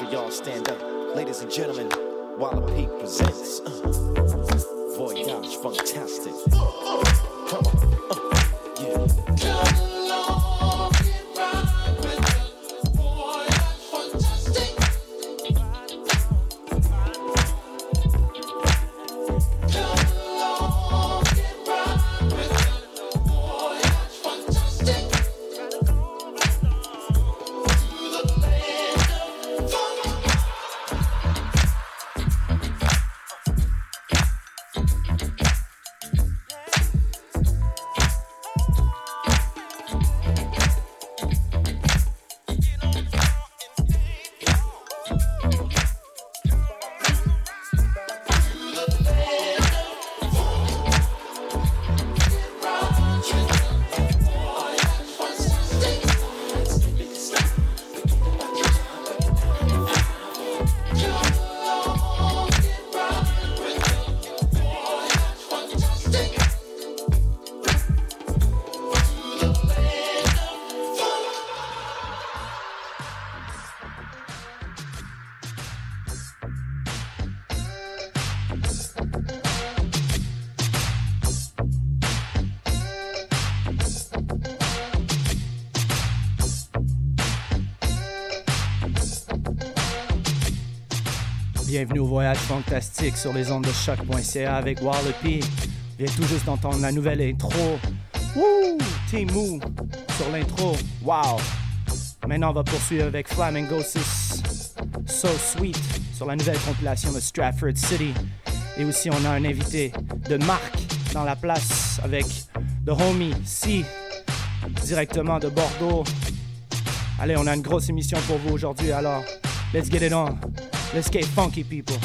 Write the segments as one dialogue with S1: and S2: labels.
S1: Montreal, stand up. Ladies and gentlemen, Wallopy presents uh, Voyage Fantastic. Come on. uh, yeah.
S2: Bienvenue au voyage fantastique sur les ondes de choc.ca avec Wallopy. Vient tout juste d'entendre la nouvelle intro. Wouh! Team Moo sur l'intro. Wow! Maintenant, on va poursuivre avec Flamingo 6. So Sweet sur la nouvelle compilation de Stratford City. Et aussi, on a un invité de Marc dans la place avec The Homie C directement de Bordeaux. Allez, on a une grosse émission pour vous aujourd'hui, alors let's get it on. Let's get funky, people.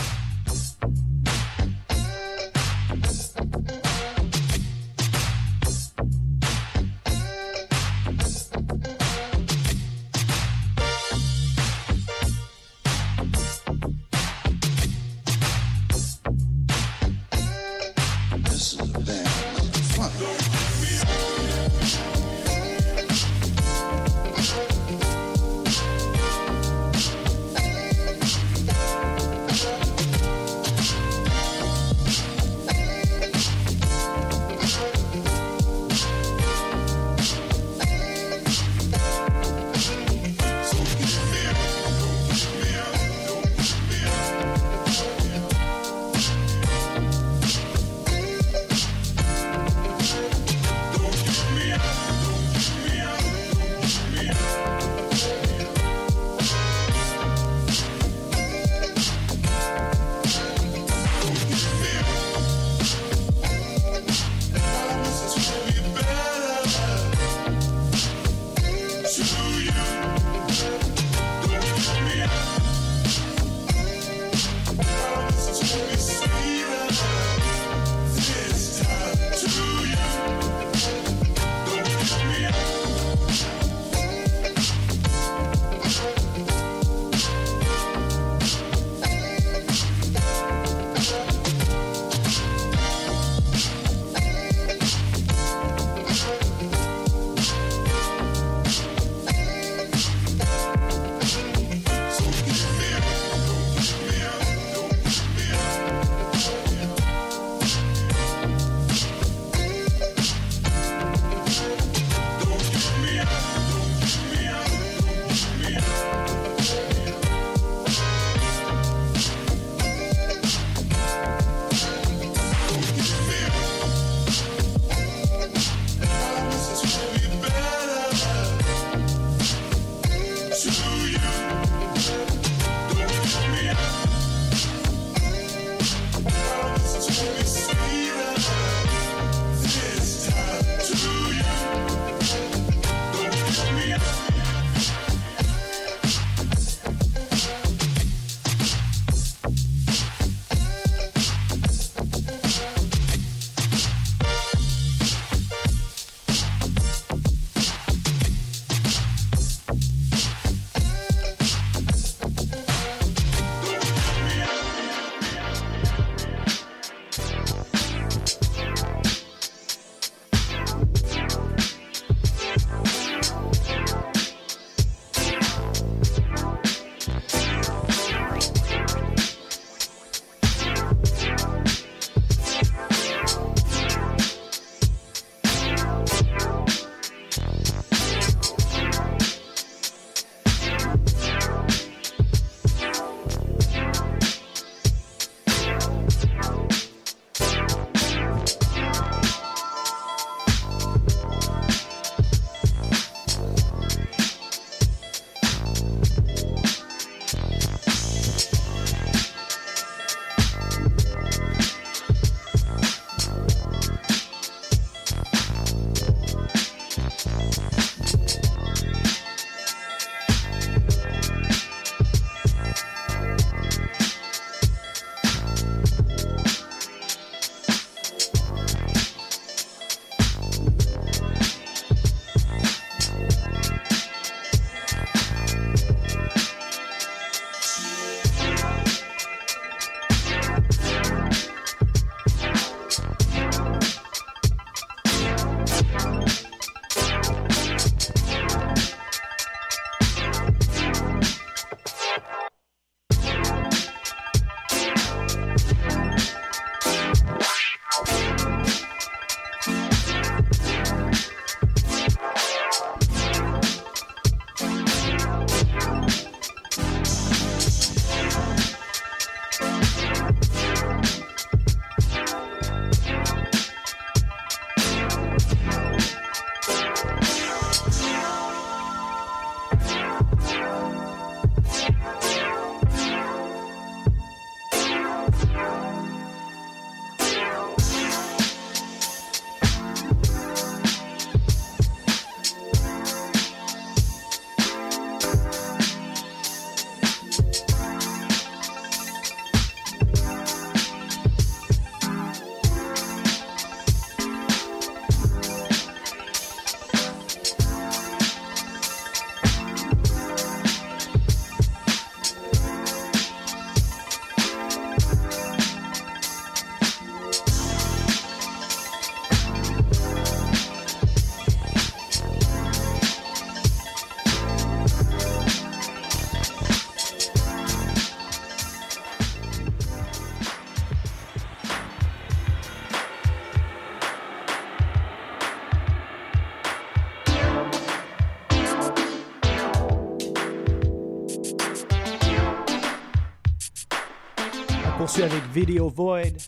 S2: Video Void,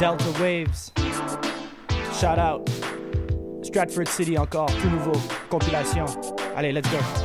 S2: Delta Waves. Shout out. Stratford City encore, tout nouveau. Compilation. Allez, let's go.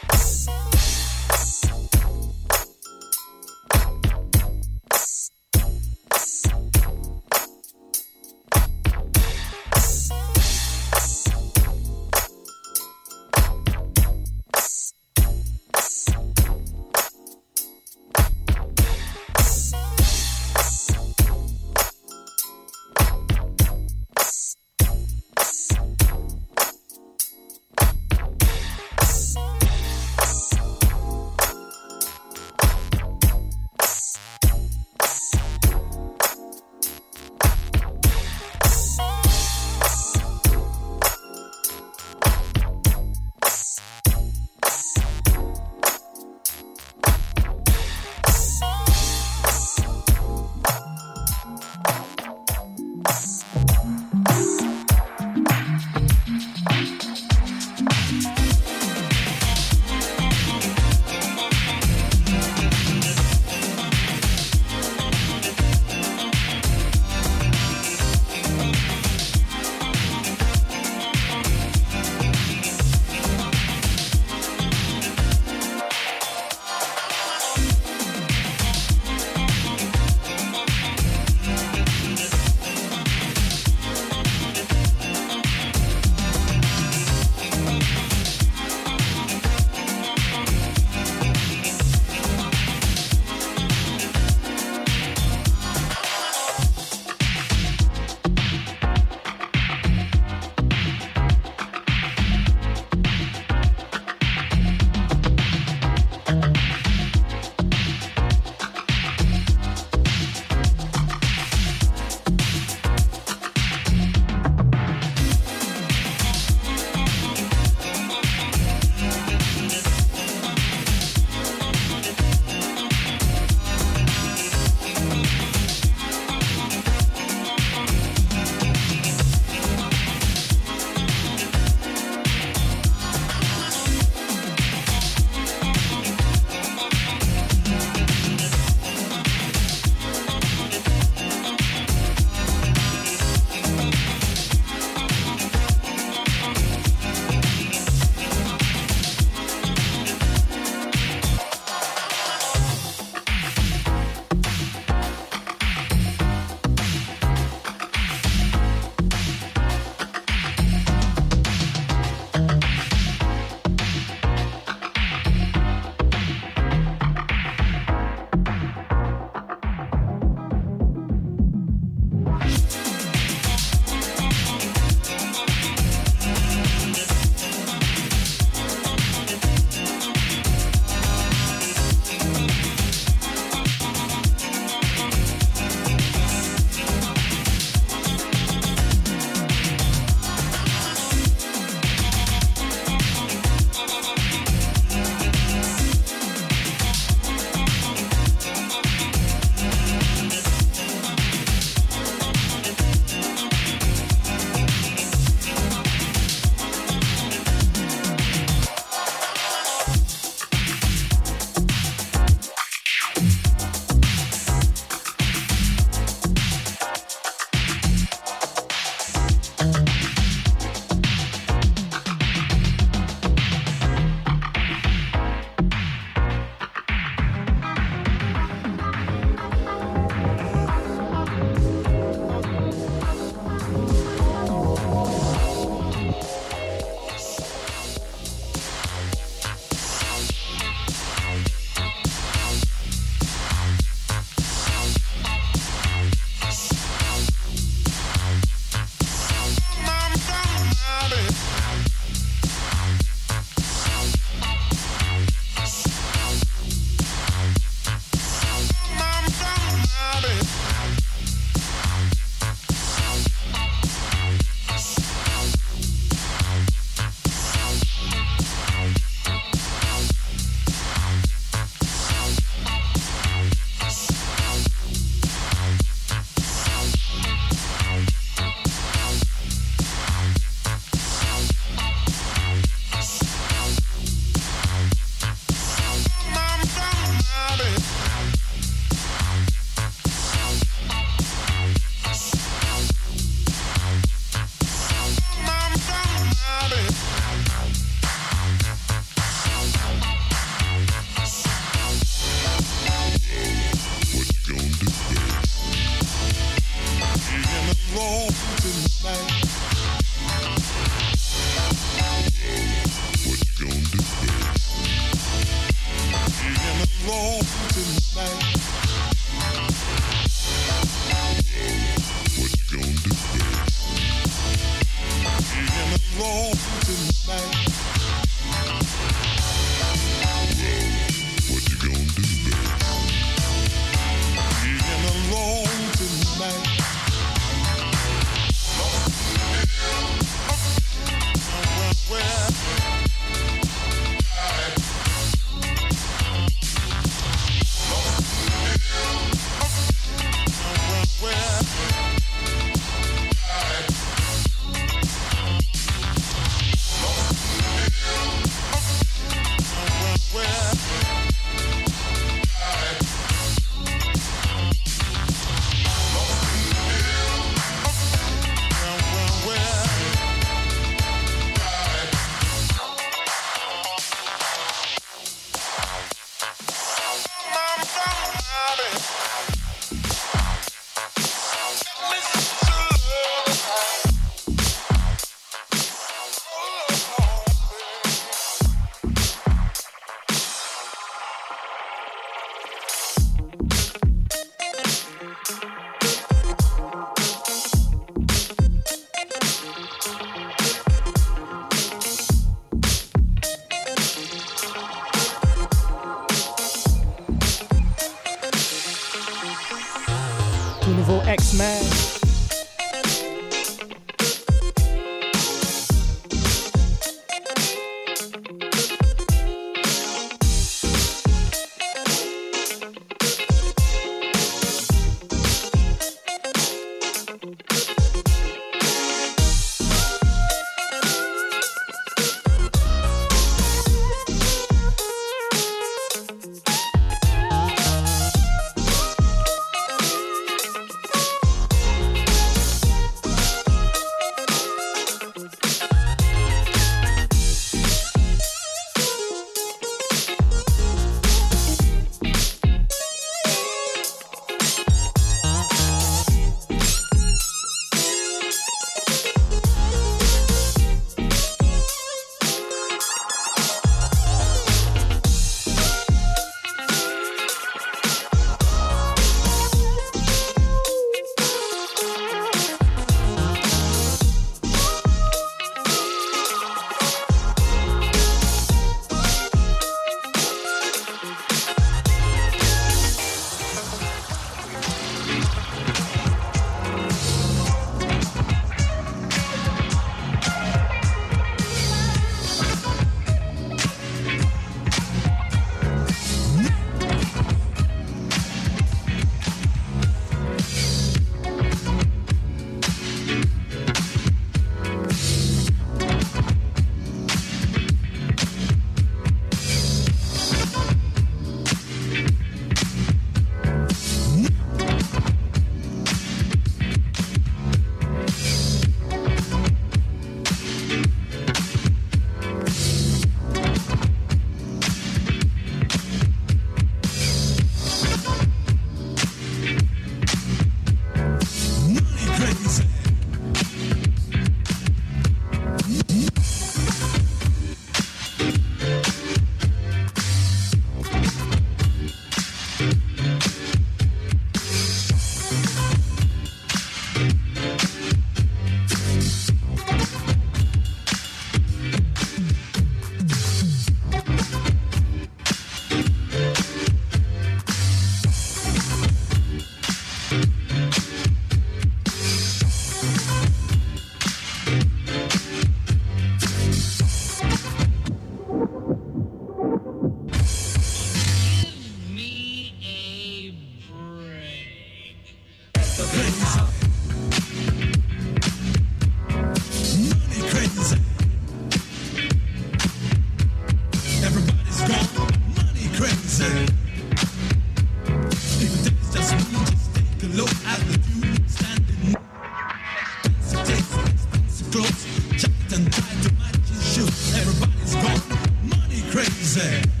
S3: Zay.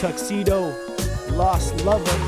S3: Tuxedo, Lost Lover.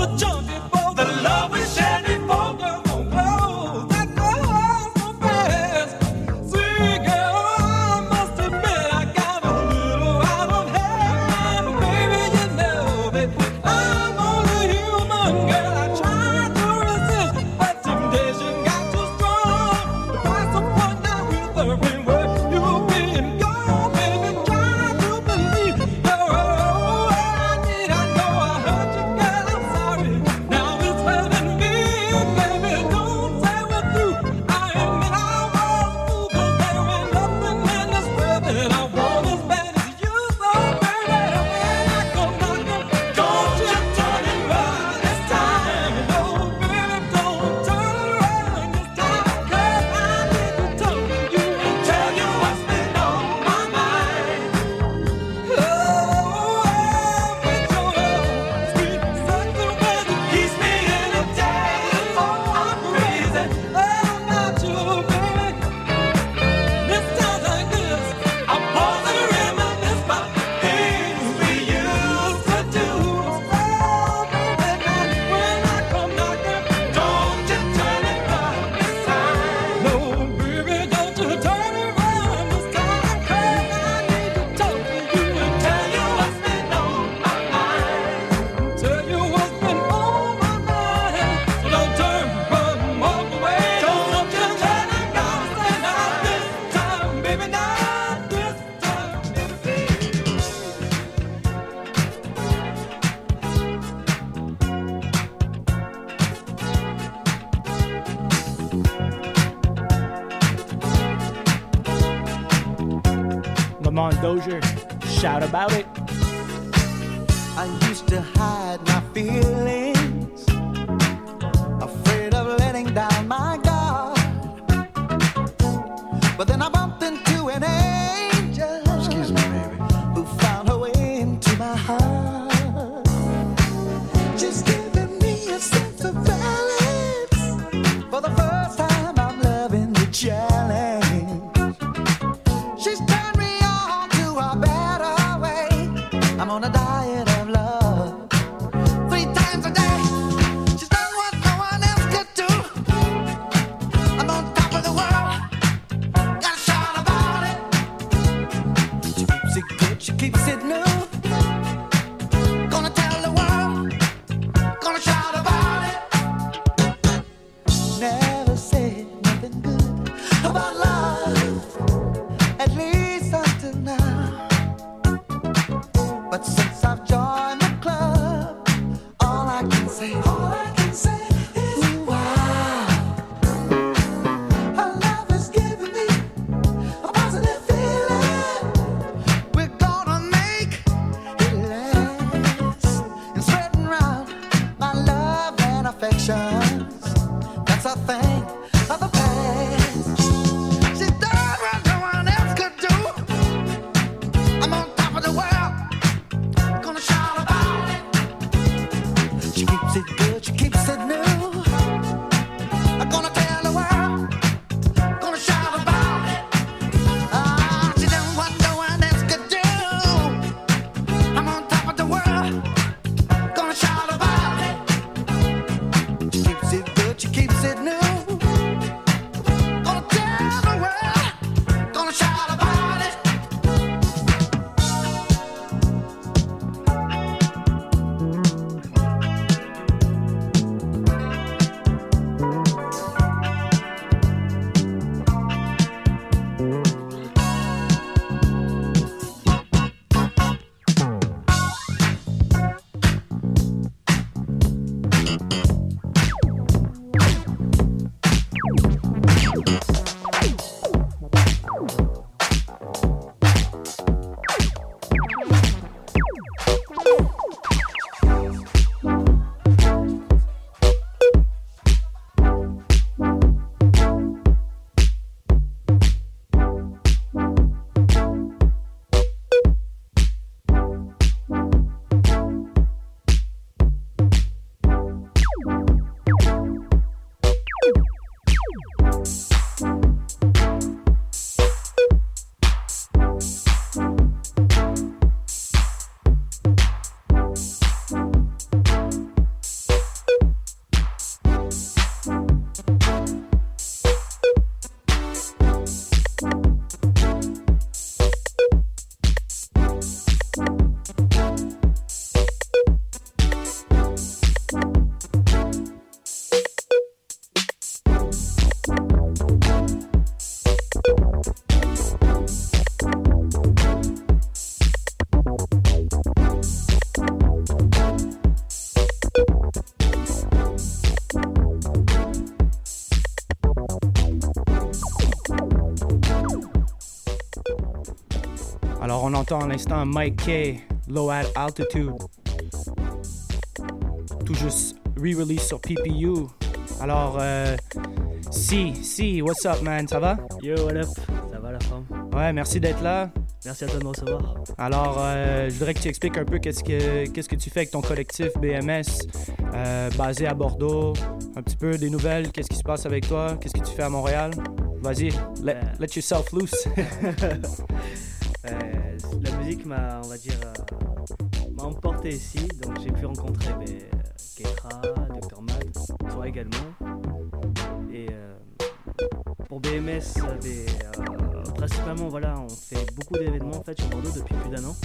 S4: escuchó
S2: Pamon Dozier, shout about it.
S5: I used to hide my feelings, afraid of letting down my guard.
S2: À l'instant Mike K, Low at Altitude. Tout juste re-release sur PPU. Alors, euh, si, si, what's up, man? Ça va?
S6: Yo, what up? Ça va la forme?
S2: Ouais, merci d'être là.
S6: Merci à toi de me recevoir.
S2: Alors, euh, je voudrais que tu expliques un peu qu'est-ce que, qu'est-ce que tu fais avec ton collectif BMS, euh, basé à Bordeaux. Un petit peu des nouvelles, qu'est-ce qui se passe avec toi, qu'est-ce que tu fais à Montréal? Vas-y, let, let yourself loose.
S6: Euh, la musique m'a, on va dire, euh, m'a emporté ici, donc j'ai pu rencontrer ben, Keitra, Dr. Mad, toi également. Pour BMS, euh, euh, principalement, voilà, on fait beaucoup d'événements en fait sur Bordeaux depuis plus d'un an.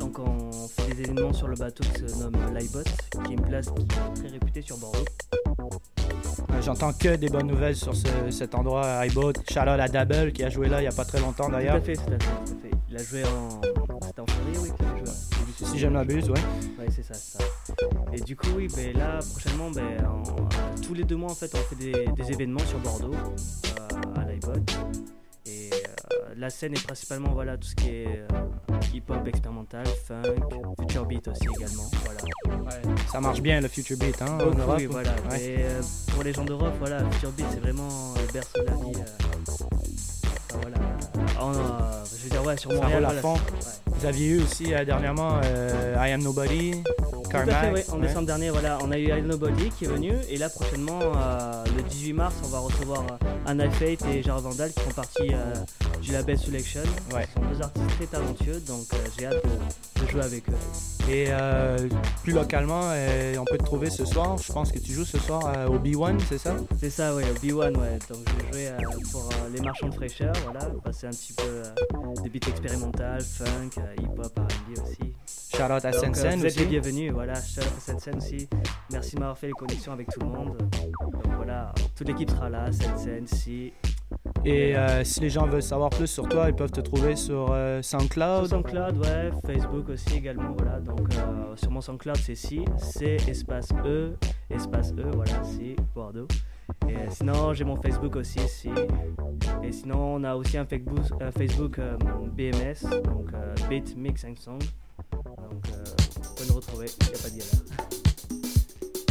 S6: Donc on fait des événements sur le bateau qui se nomme l'iBot, qui est une place qui est très réputée sur Bordeaux.
S2: Euh, J'entends que des bonnes nouvelles sur ce- cet endroit. Shout out à Dabel qui a joué là il n'y a pas très longtemps
S6: Tout à
S2: d'ailleurs.
S6: fait, tout à fait, tout à fait. Il a joué en. C'était en février, oui.
S2: Si je ne m'abuse, ouais.
S6: Ouais, c'est ça, c'est ça. Et du coup, oui, ben là, prochainement, ben, en- euh, tous les deux mois, en fait, on fait des, des événements sur Bordeaux, euh, à l'iPod. Et euh, la scène est principalement, voilà, tout ce qui est hip-hop expérimental, funk, future beat aussi également, voilà.
S2: Ça marche bien le Future Beat, hein, en Europe.
S6: oui, voilà. Et pour les gens d'Europe, voilà, future beat, c'est vraiment le berceau de la vie. enfin, voilà. En, euh, je veux dire, ouais, sur Montréal, voilà,
S2: fond.
S6: ouais.
S2: Vous aviez eu aussi euh, dernièrement euh, I Am Nobody, Carmack.
S6: ouais. En décembre dernier, voilà, on a eu I Nobody qui est venu. Et là, prochainement, euh, le 18 mars, on va recevoir Anna Fate et Gérard Vandal qui font partie du label Selection.
S2: Ouais.
S6: Ce sont deux artistes très talentueux, donc j'ai hâte de, de jouer avec eux.
S2: Et plus localement, on peut te trouver ce soir. Je pense que tu joues ce soir au B1, c'est ça?
S6: C'est ça, ouais, au B1, ouais. Donc je vais jouer pour les marchands de fraîcheur, voilà. Passer un petit peu euh, des beats expérimentales, funk, euh, hip-hop, RB aussi.
S2: Shout out à
S6: Donc, euh,
S2: Sensen
S6: vous êtes les
S2: aussi.
S6: bienvenus, voilà. Shout out à Sensen aussi. Merci de m'avoir fait les connexions avec tout le monde. Donc voilà, toute l'équipe sera là, Sensen, si.
S2: Et euh, si les gens veulent savoir plus sur toi, ils peuvent te trouver sur euh,
S6: Sur
S2: SoundCloud.
S6: SoundCloud, ouais, Facebook aussi également, voilà. Donc euh, sur mon SoundCloud, c'est si, C espace E, espace E, voilà, si, Bordeaux. Et sinon, j'ai mon Facebook aussi, si. Et sinon, on a aussi un Facebook, un Facebook euh, BMS, donc euh, Beat Mix and Song. Donc, vous pouvez nous retrouver, il n'y a pas de galère.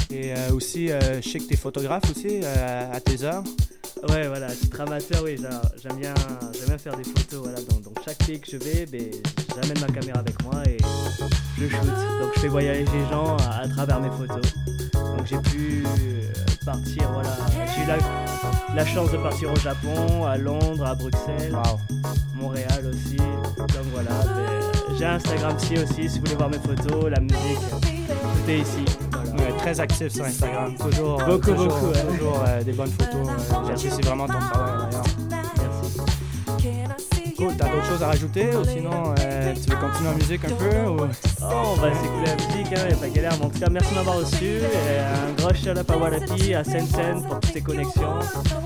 S2: Et euh, aussi, euh, je sais que tu es photographe aussi à tes heures.
S6: Ouais, voilà, titre amateur, oui, j'aime bien, bien faire des photos, voilà, donc, donc chaque pays que je vais, ben, j'amène ma caméra avec moi et je shoot, donc je fais voyager les gens à, à travers mes photos. Donc j'ai pu euh, partir, voilà, j'ai eu la, la chance de partir au Japon, à Londres, à Bruxelles,
S2: Wow.
S6: Montréal aussi, donc voilà, j'ai Instagram ci aussi, si vous voulez voir mes photos, la musique, tout est ici, voilà.
S2: Ouais, très actif sur Instagram. Toujours,
S6: Beaucoup,
S2: toujours,
S6: beaucoup, ouais.
S2: toujours euh, des bonnes photos. euh, J'apprécie vraiment ton travail d'ailleurs. Cool, t'as d'autres choses à rajouter ou sinon euh, tu veux continuer en musique un peu ou...
S6: Oh, on va s'écouler la musique, hein, y a pas galère. En tout cas, merci de m'avoir reçu. Et un gros shout up à Wallapi, à Sensen pour toutes ces connexions.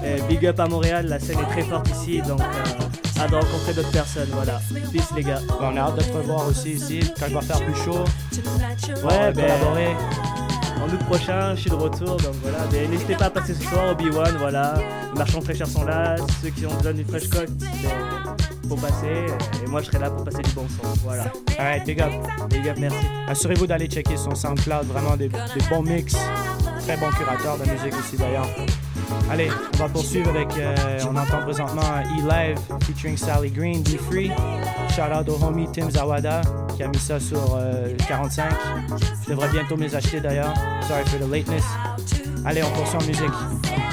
S6: Et big up à Montréal, la scène est très forte ici, donc euh, hâte de rencontrer d'autres personnes. Voilà. Peace les gars.
S2: Bon, on a hâte de te revoir aussi ici quand il va faire plus chaud.
S6: Ouais, ben,
S2: collaborer.
S6: en août prochain, je suis de retour, donc voilà. Mais n'hésitez pas à passer ce soir au B1, voilà. Les marchands fraîcheurs sont là, ceux qui ont besoin d'une fresh coque, ben, faut passer. Et moi, je serai là pour passer du bon son. Voilà.
S2: Alright, big up.
S6: Big up, merci.
S2: Assurez-vous d'aller checker son SoundCloud, vraiment des, bons mix. Très bon curateur de musique aussi d'ailleurs. Allez, on va poursuivre avec, euh, on entend présentement E-Live featuring Sally Green, Be Free. Shout out au homie Tim Zawada qui a mis ça sur euh, 45. Je devrais bientôt les acheter d'ailleurs. Sorry for the lateness. Allez, on poursuit en musique.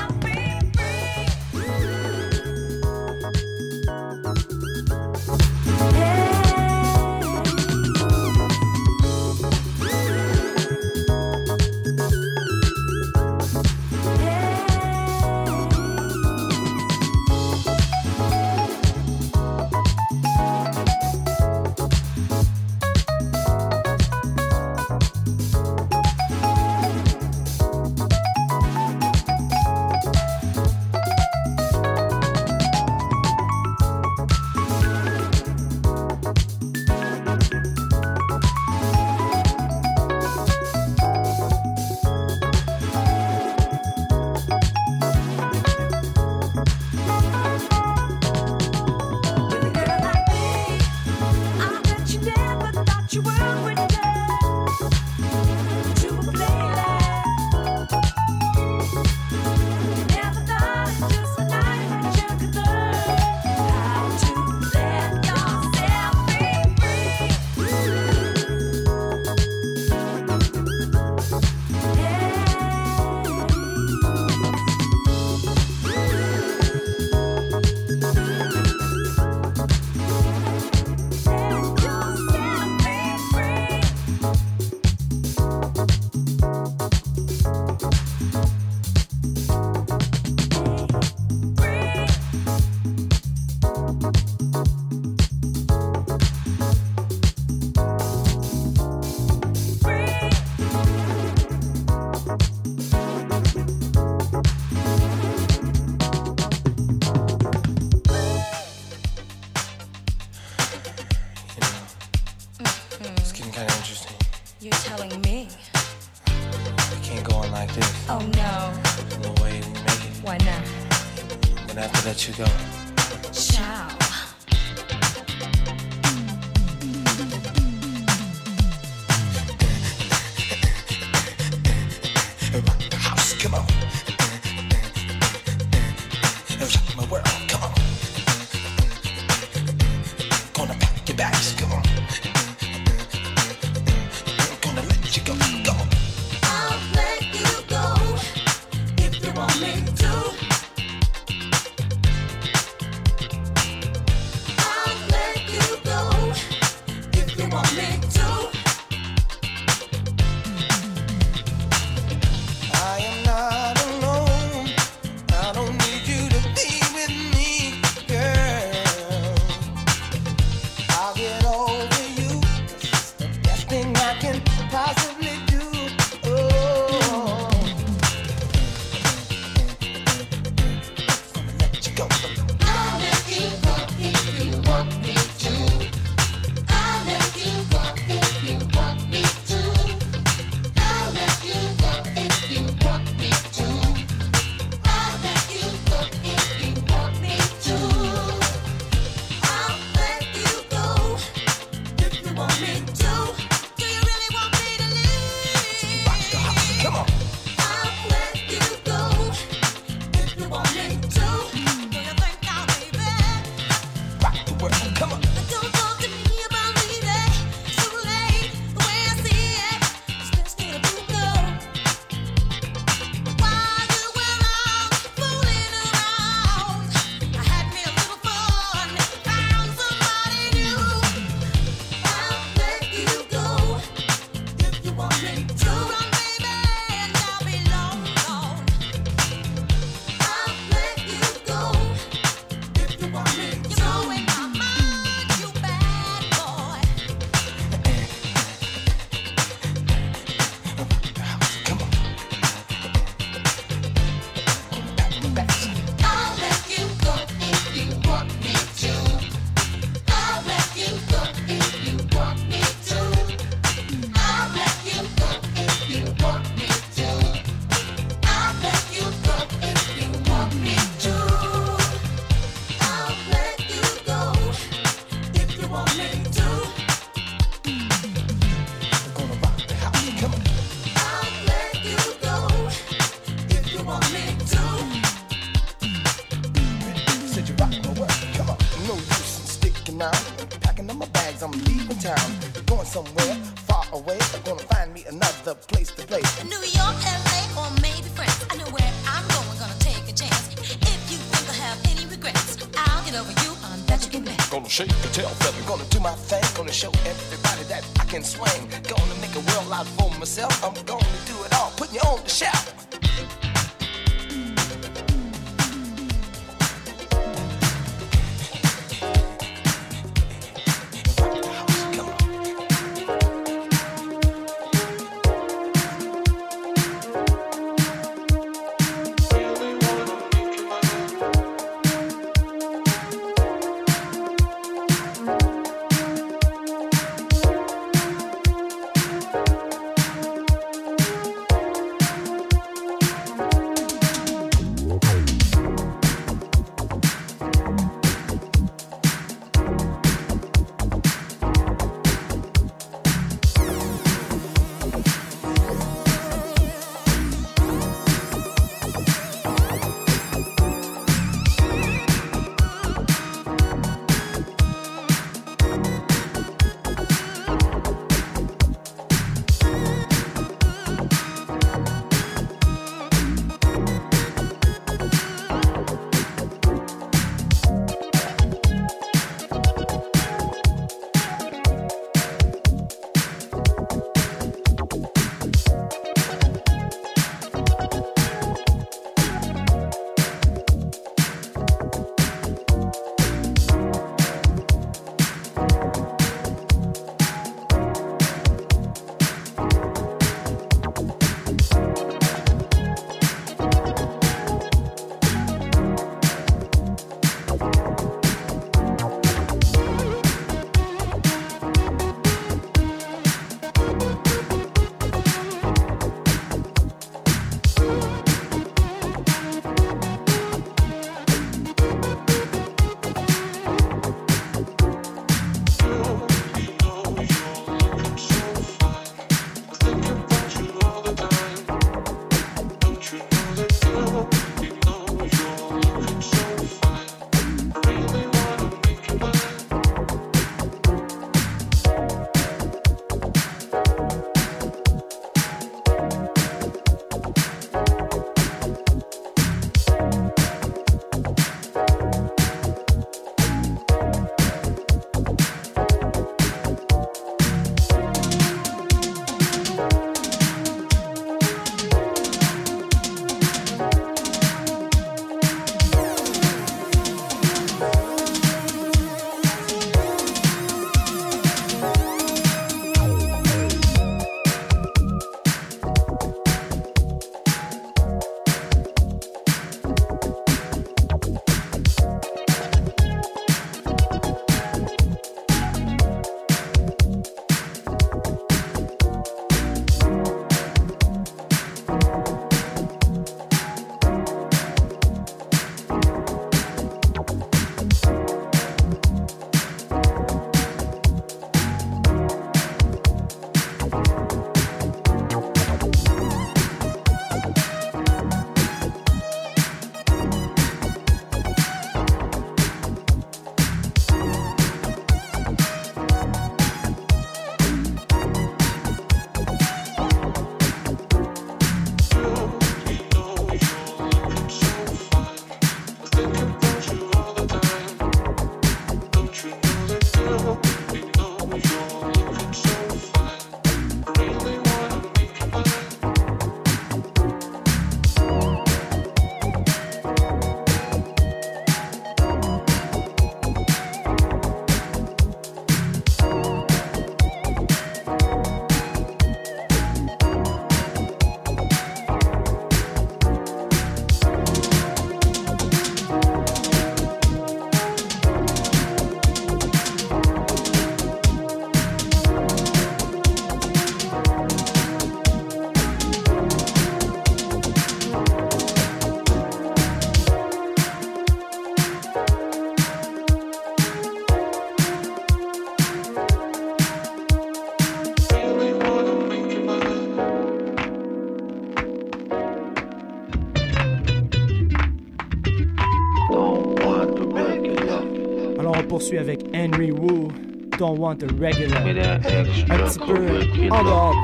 S7: want a
S8: regular. Un petit peu en dehors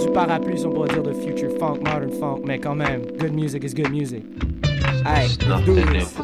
S8: du parapluie, on pourrait dire, de future funk, modern funk, mais quand même, good music is good music. Hey, do this.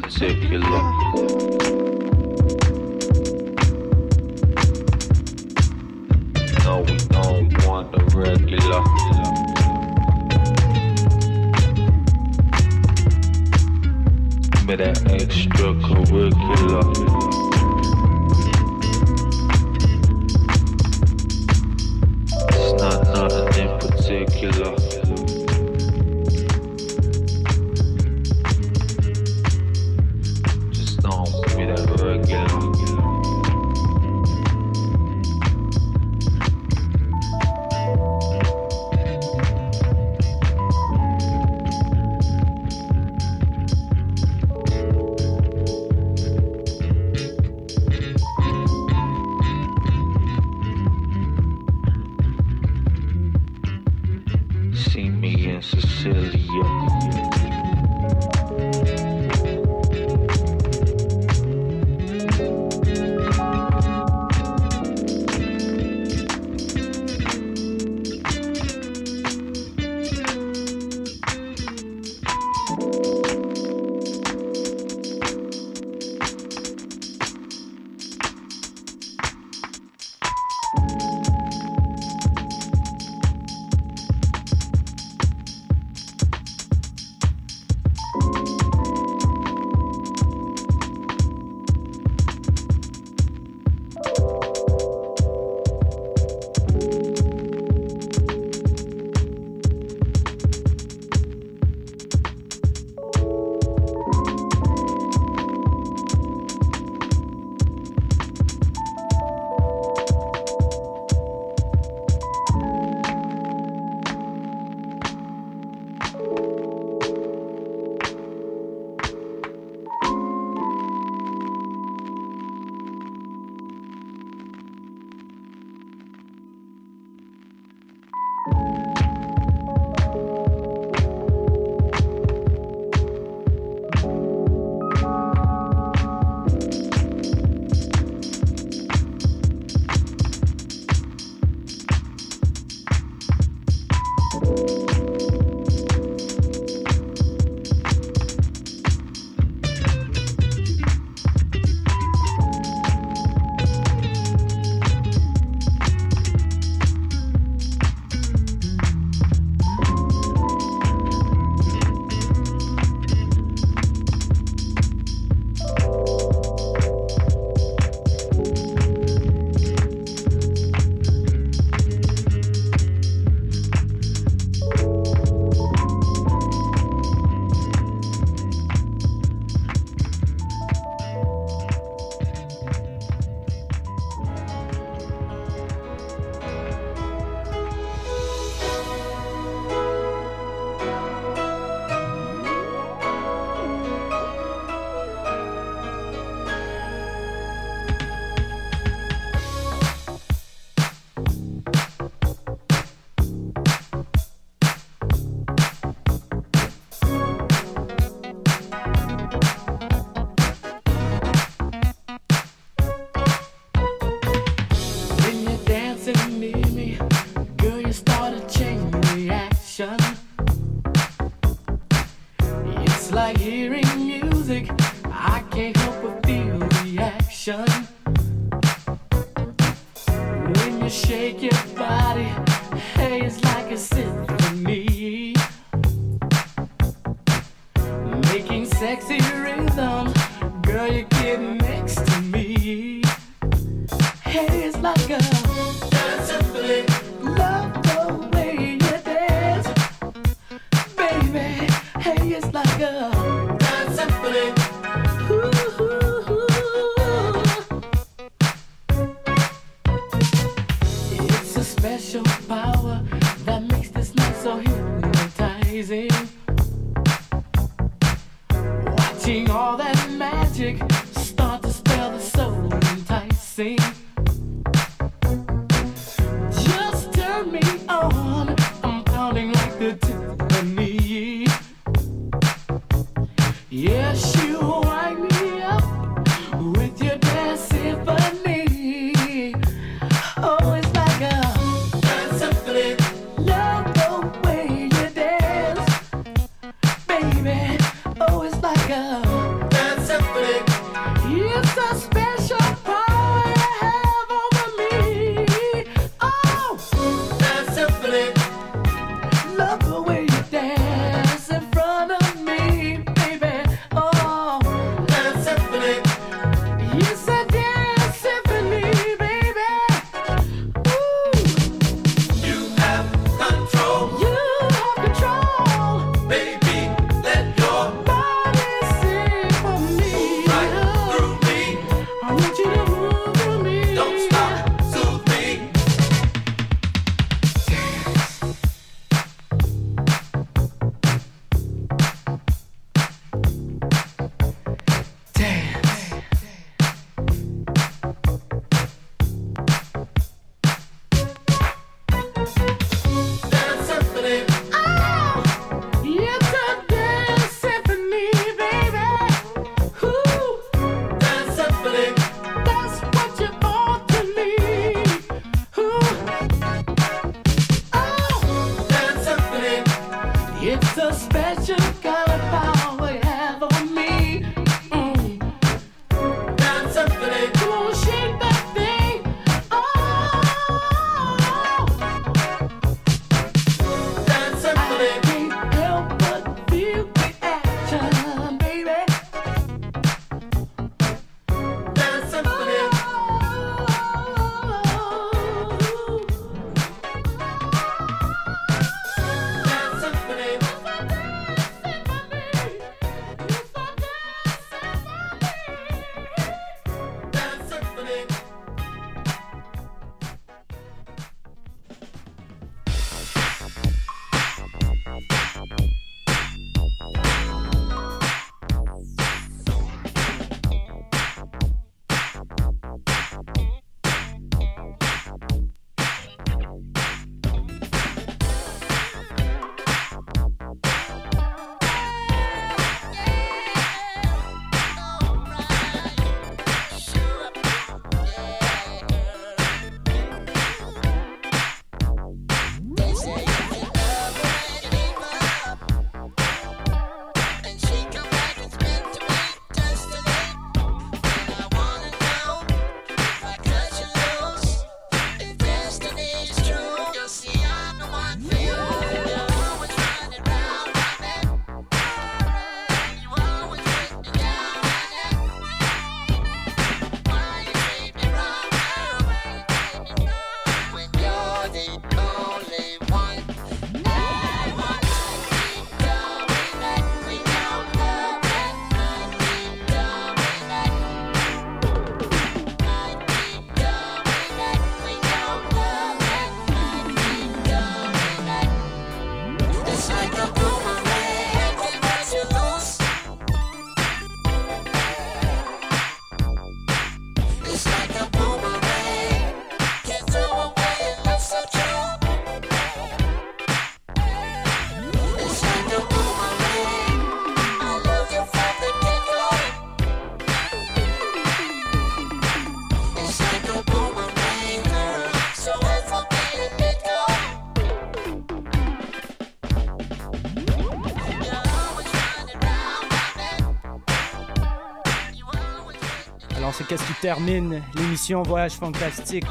S2: Qu'est-ce qui termine l'émission Voyage Fantastique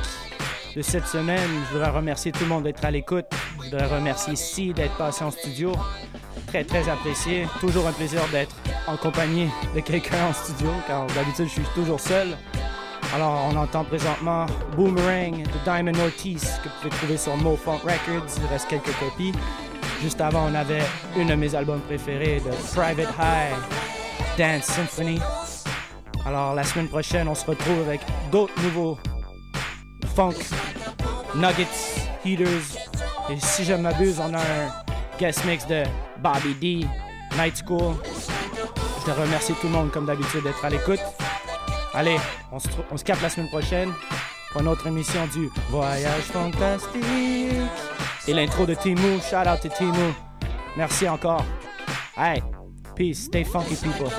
S2: de cette semaine? Je voudrais remercier tout le monde d'être à l'écoute. Je voudrais remercier Si d'être passé en studio. Très, très apprécié. Toujours un plaisir d'être en compagnie de quelqu'un en studio, car d'habitude, je suis toujours seul. Alors, on entend présentement Boomerang de Diamond Ortiz, que vous pouvez trouver sur Mo Funk Records. Il reste quelques copies. Juste avant, on avait une de mes albums préférés de Private High, Dance Symphony. Alors, la semaine prochaine, on se retrouve avec d'autres nouveaux funk, nuggets, heaters. Et si je m'abuse, on a un guest mix de Bobby D, Night School. Je te remercie tout le monde, comme d'habitude, d'être à l'écoute. Allez, on se, capte la semaine prochaine pour une autre émission du Voyage Fantastique. Et l'intro de Timu, shout out to Timu. Merci encore. Hey, peace, stay funky people.